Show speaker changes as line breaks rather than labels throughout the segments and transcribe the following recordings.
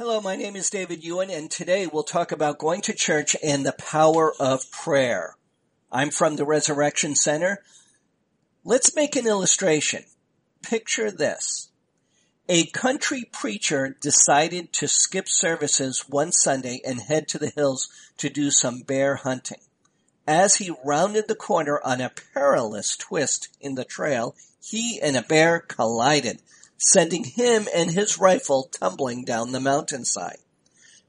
Hello, my name is David Ewan, and today we'll talk about going to church and the power of prayer. I'm from the Resurrection Center. Let's make an illustration. Picture this. A country preacher decided to skip services one Sunday and head to the hills to do some bear hunting. As he rounded the corner on a perilous twist in the trail, he and a bear collided sending him and his rifle tumbling down the mountainside.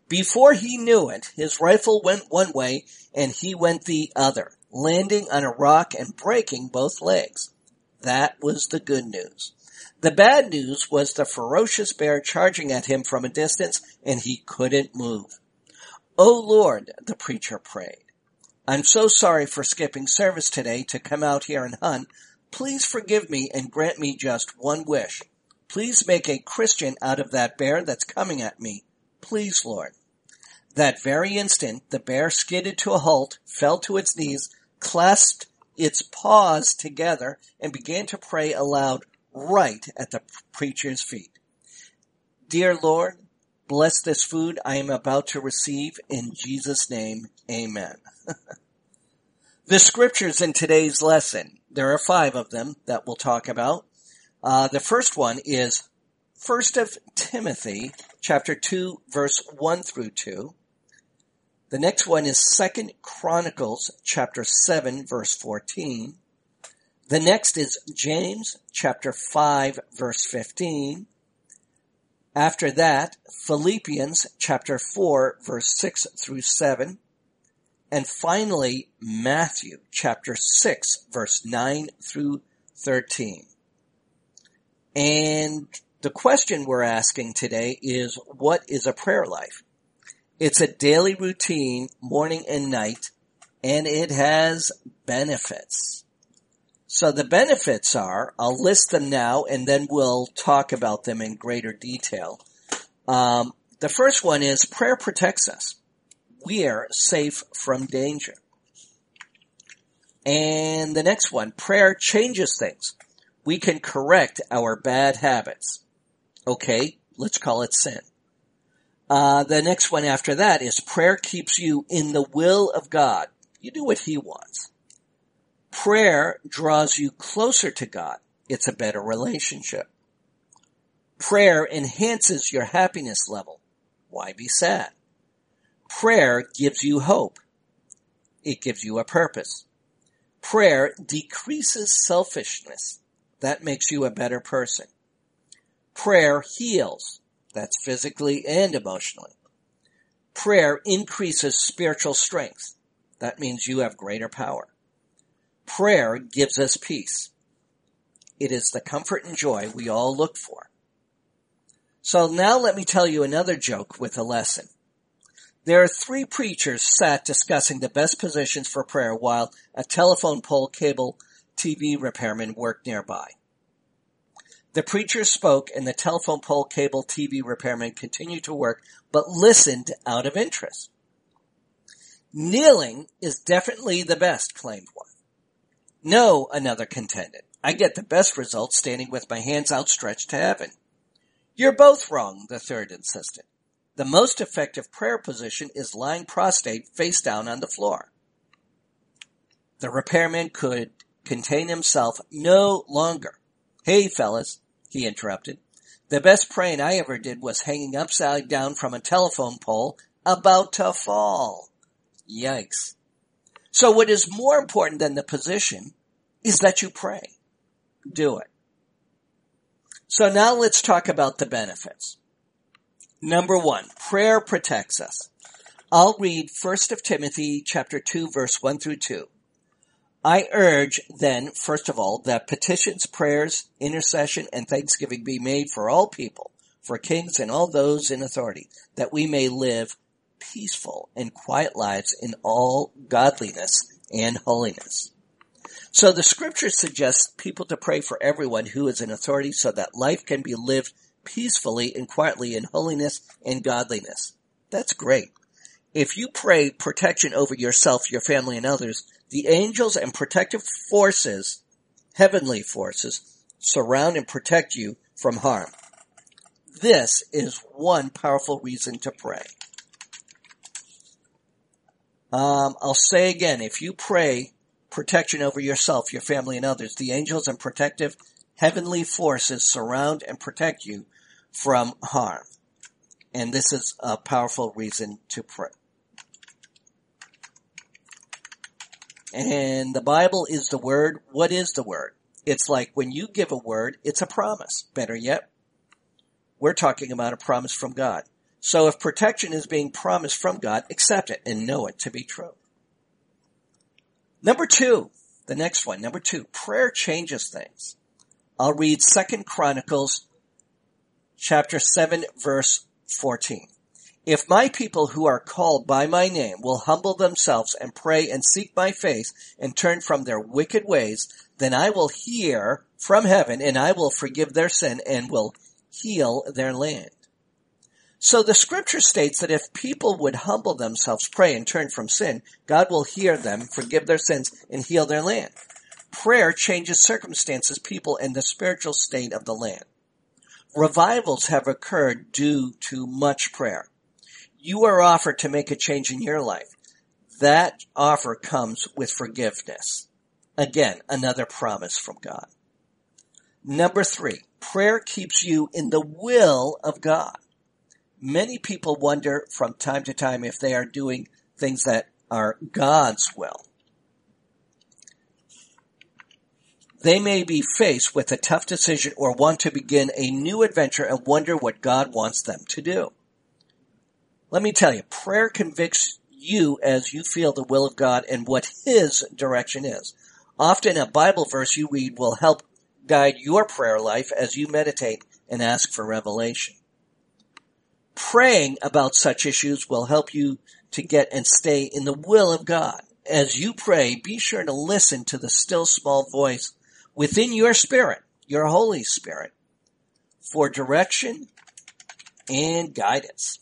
Before he knew it, his rifle went one way and he went the other, landing on a rock and breaking both legs. That was the good news. The bad news was the ferocious bear charging at him from a distance and he couldn't move. Oh Lord, the preacher prayed. I'm so sorry for skipping service today to come out here and hunt. Please forgive me and grant me just one wish. Please make a Christian out of that bear that's coming at me. Please, Lord. That very instant, the bear skidded to a halt, fell to its knees, clasped its paws together, and began to pray aloud right at the preacher's feet. Dear Lord, bless this food I am about to receive in Jesus' name. Amen. the scriptures in today's lesson, there are five of them that we'll talk about. Uh, the first one is First of Timothy, chapter two, verse one through two. The next one is Second Chronicles, chapter seven, verse fourteen. The next is James, chapter five, verse fifteen. After that, Philippians, chapter four, verse six through seven. And finally, Matthew, chapter six, verse nine through thirteen. And the question we're asking today is, what is a prayer life? It's a daily routine, morning and night, and it has benefits. So the benefits are, I'll list them now and then we'll talk about them in greater detail. Um, the first one is prayer protects us. We are safe from danger. And the next one, prayer changes things we can correct our bad habits. Okay, let's call it sin. Uh, the next one after that is prayer keeps you in the will of God. You do what He wants. Prayer draws you closer to God. It's a better relationship. Prayer enhances your happiness level. Why be sad? Prayer gives you hope. It gives you a purpose. Prayer decreases selfishness. That makes you a better person. Prayer heals. That's physically and emotionally. Prayer increases spiritual strength. That means you have greater power. Prayer gives us peace. It is the comfort and joy we all look for. So now let me tell you another joke with a lesson. There are three preachers sat discussing the best positions for prayer while a telephone pole cable TV repairman worked nearby. The preacher spoke and the telephone pole cable TV repairman continued to work, but listened out of interest. Kneeling is definitely the best, claimed one. No, another contended. I get the best results standing with my hands outstretched to heaven. You're both wrong, the third insisted. The most effective prayer position is lying prostrate face down on the floor. The repairman could contain himself no longer. Hey, fellas, he interrupted. The best praying I ever did was hanging upside down from a telephone pole about to fall. Yikes. So what is more important than the position is that you pray. Do it. So now let's talk about the benefits. Number one, prayer protects us. I'll read 1 of Timothy chapter 2 verse 1 through 2. I urge then, first of all, that petitions, prayers, intercession, and thanksgiving be made for all people, for kings and all those in authority, that we may live peaceful and quiet lives in all godliness and holiness. So the scripture suggests people to pray for everyone who is in authority so that life can be lived peacefully and quietly in holiness and godliness. That's great. If you pray protection over yourself, your family, and others, the angels and protective forces, heavenly forces, surround and protect you from harm. This is one powerful reason to pray. Um, I'll say again, if you pray protection over yourself, your family, and others, the angels and protective heavenly forces surround and protect you from harm. And this is a powerful reason to pray. And the Bible is the word. What is the word? It's like when you give a word, it's a promise. Better yet, we're talking about a promise from God. So if protection is being promised from God, accept it and know it to be true. Number two, the next one, number two, prayer changes things. I'll read Second Chronicles chapter 7 verse 14. If my people who are called by my name will humble themselves and pray and seek my face and turn from their wicked ways, then I will hear from heaven and I will forgive their sin and will heal their land. So the scripture states that if people would humble themselves, pray and turn from sin, God will hear them, forgive their sins, and heal their land. Prayer changes circumstances, people, and the spiritual state of the land. Revivals have occurred due to much prayer. You are offered to make a change in your life. That offer comes with forgiveness. Again, another promise from God. Number three, prayer keeps you in the will of God. Many people wonder from time to time if they are doing things that are God's will. They may be faced with a tough decision or want to begin a new adventure and wonder what God wants them to do. Let me tell you, prayer convicts you as you feel the will of God and what His direction is. Often a Bible verse you read will help guide your prayer life as you meditate and ask for revelation. Praying about such issues will help you to get and stay in the will of God. As you pray, be sure to listen to the still small voice within your spirit, your Holy Spirit, for direction and guidance.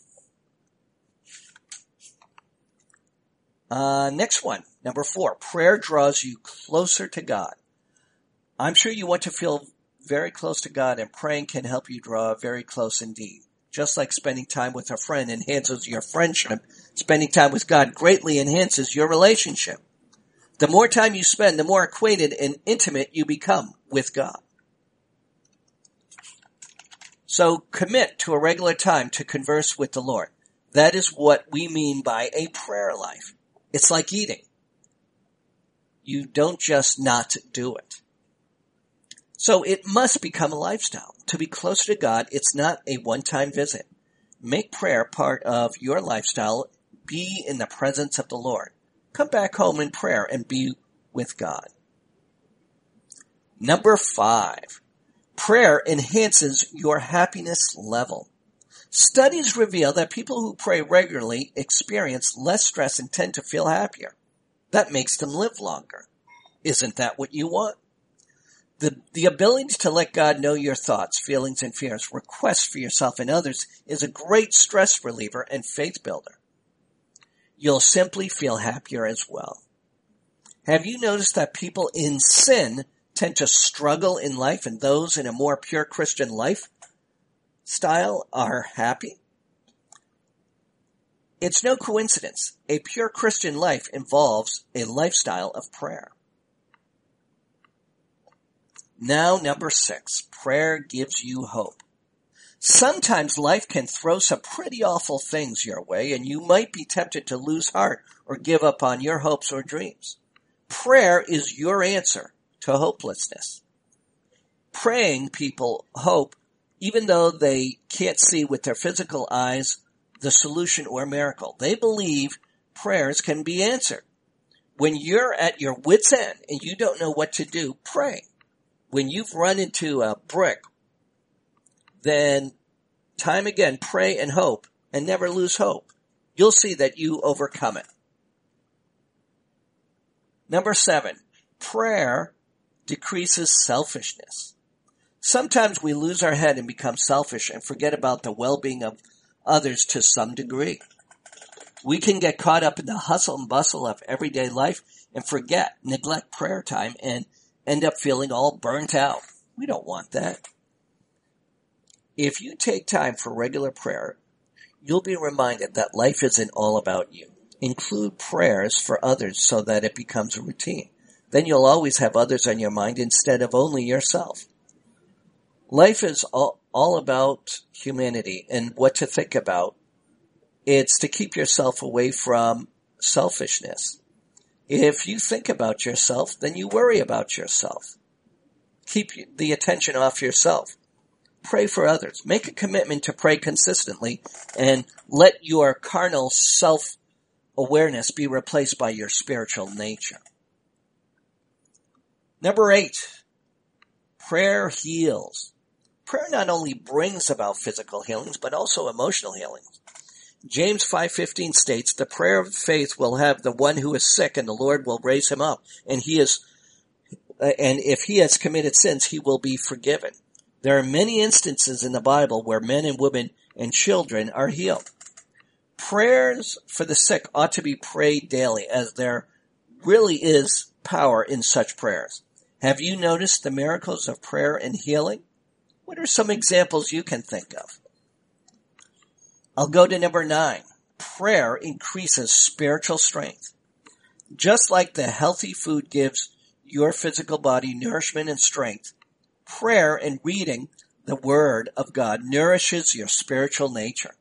Uh, next one, number four, prayer draws you closer to God. I'm sure you want to feel very close to God and praying can help you draw very close indeed. Just like spending time with a friend enhances your friendship, spending time with God greatly enhances your relationship. The more time you spend, the more acquainted and intimate you become with God. So commit to a regular time to converse with the Lord. That is what we mean by a prayer life. It's like eating. You don't just not do it. So it must become a lifestyle. To be closer to God, it's not a one-time visit. Make prayer part of your lifestyle. Be in the presence of the Lord. Come back home in prayer and be with God. Number five, prayer enhances your happiness level. Studies reveal that people who pray regularly experience less stress and tend to feel happier. That makes them live longer. Isn't that what you want? The, the ability to let God know your thoughts, feelings, and fears, requests for yourself and others is a great stress reliever and faith builder. You'll simply feel happier as well. Have you noticed that people in sin tend to struggle in life and those in a more pure Christian life style are happy? It's no coincidence. A pure Christian life involves a lifestyle of prayer. Now, number six, prayer gives you hope. Sometimes life can throw some pretty awful things your way and you might be tempted to lose heart or give up on your hopes or dreams. Prayer is your answer to hopelessness. Praying people hope even though they can't see with their physical eyes the solution or miracle. They believe prayers can be answered. When you're at your wit's end and you don't know what to do, pray. When you've run into a brick, then time again pray and hope and never lose hope. You'll see that you overcome it. Number seven, prayer decreases selfishness. Sometimes we lose our head and become selfish and forget about the well-being of others to some degree. We can get caught up in the hustle and bustle of everyday life and forget, neglect prayer time and end up feeling all burnt out. We don't want that. If you take time for regular prayer, you'll be reminded that life isn't all about you. Include prayers for others so that it becomes a routine. Then you'll always have others on your mind instead of only yourself. Life is all, all about humanity and what to think about. It's to keep yourself away from selfishness. If you think about yourself, then you worry about yourself. Keep the attention off yourself. Pray for others. Make a commitment to pray consistently and let your carnal self awareness be replaced by your spiritual nature. Number eight, prayer heals. Prayer not only brings about physical healings, but also emotional healings. James 5:15 states, "The prayer of faith will have the one who is sick and the Lord will raise him up, and he is uh, and if he has committed sins, he will be forgiven." There are many instances in the Bible where men and women and children are healed. Prayers for the sick ought to be prayed daily as there really is power in such prayers. Have you noticed the miracles of prayer and healing? What are some examples you can think of? I'll go to number nine. Prayer increases spiritual strength. Just like the healthy food gives your physical body nourishment and strength, prayer and reading the Word of God nourishes your spiritual nature.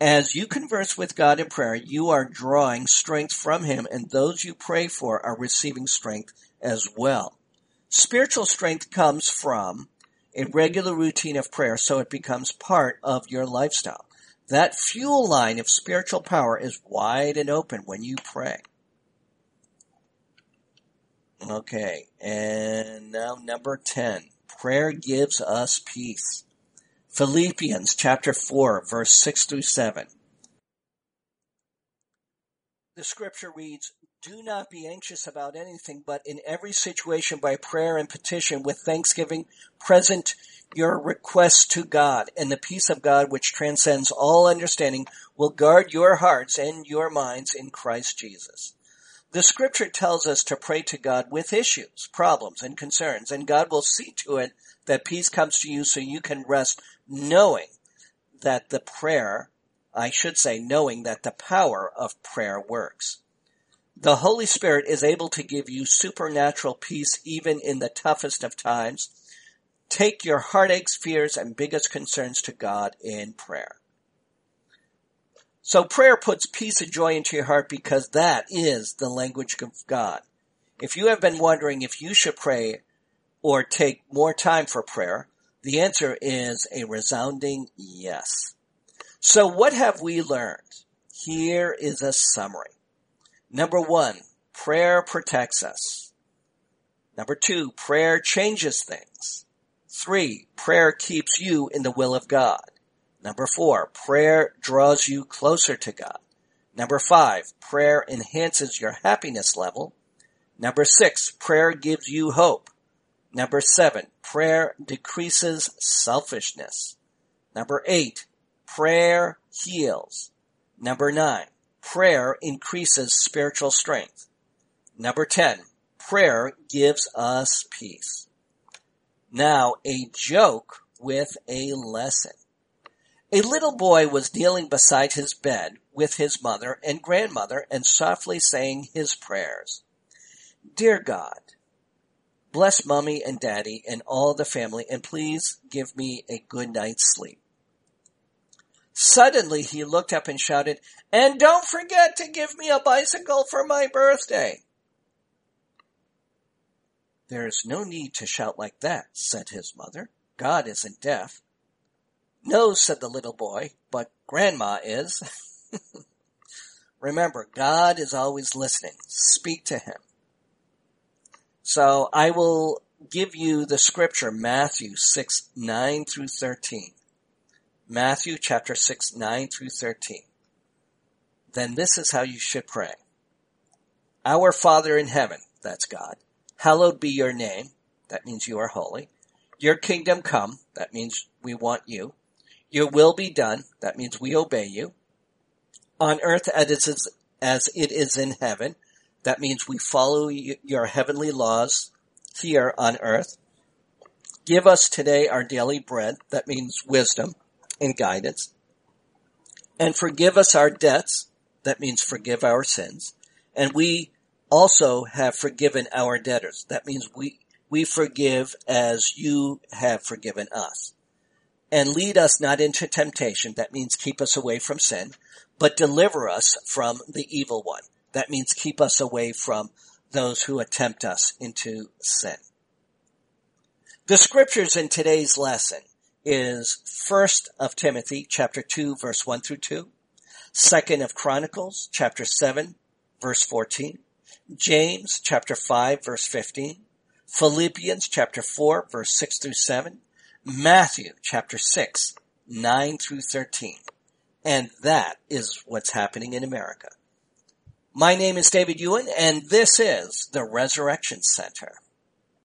As you converse with God in prayer, you are drawing strength from Him, and those you pray for are receiving strength as well. Spiritual strength comes from a regular routine of prayer, so it becomes part of your lifestyle. That fuel line of spiritual power is wide and open when you pray. Okay, and now number 10. Prayer gives us peace. Philippians chapter 4 verse 6 through 7. The scripture reads, Do not be anxious about anything, but in every situation by prayer and petition with thanksgiving present your requests to God, and the peace of God which transcends all understanding will guard your hearts and your minds in Christ Jesus. The scripture tells us to pray to God with issues, problems, and concerns, and God will see to it that peace comes to you so you can rest knowing that the prayer, I should say, knowing that the power of prayer works. The Holy Spirit is able to give you supernatural peace even in the toughest of times. Take your heartaches, fears, and biggest concerns to God in prayer. So prayer puts peace and joy into your heart because that is the language of God. If you have been wondering if you should pray or take more time for prayer, the answer is a resounding yes. So what have we learned? Here is a summary. Number one, prayer protects us. Number two, prayer changes things. Three, prayer keeps you in the will of God. Number four, prayer draws you closer to God. Number five, prayer enhances your happiness level. Number six, prayer gives you hope. Number seven, prayer decreases selfishness. Number eight, prayer heals. Number nine, prayer increases spiritual strength. Number 10, prayer gives us peace. Now, a joke with a lesson. A little boy was kneeling beside his bed with his mother and grandmother and softly saying his prayers. Dear God, bless mommy and daddy and all the family and please give me a good night's sleep. Suddenly he looked up and shouted, and don't forget to give me a bicycle for my birthday. There is no need to shout like that, said his mother. God isn't deaf. No, said the little boy, but grandma is. Remember, God is always listening. Speak to him. So I will give you the scripture, Matthew 6, 9 through 13. Matthew chapter 6, 9 through 13. Then this is how you should pray. Our Father in heaven, that's God, hallowed be your name. That means you are holy. Your kingdom come. That means we want you. Your will be done. That means we obey you. On earth as it is in heaven. That means we follow your heavenly laws here on earth. Give us today our daily bread. That means wisdom and guidance. And forgive us our debts. That means forgive our sins. And we also have forgiven our debtors. That means we, we forgive as you have forgiven us. And lead us not into temptation. That means keep us away from sin, but deliver us from the evil one. That means keep us away from those who attempt us into sin. The scriptures in today's lesson is first of Timothy chapter 2 verse 1 through 2, second of Chronicles chapter 7 verse 14, James chapter 5 verse 15, Philippians chapter 4 verse 6 through 7, Matthew chapter 6 9 through 13. And that is what's happening in America. My name is David Ewan and this is the Resurrection Center.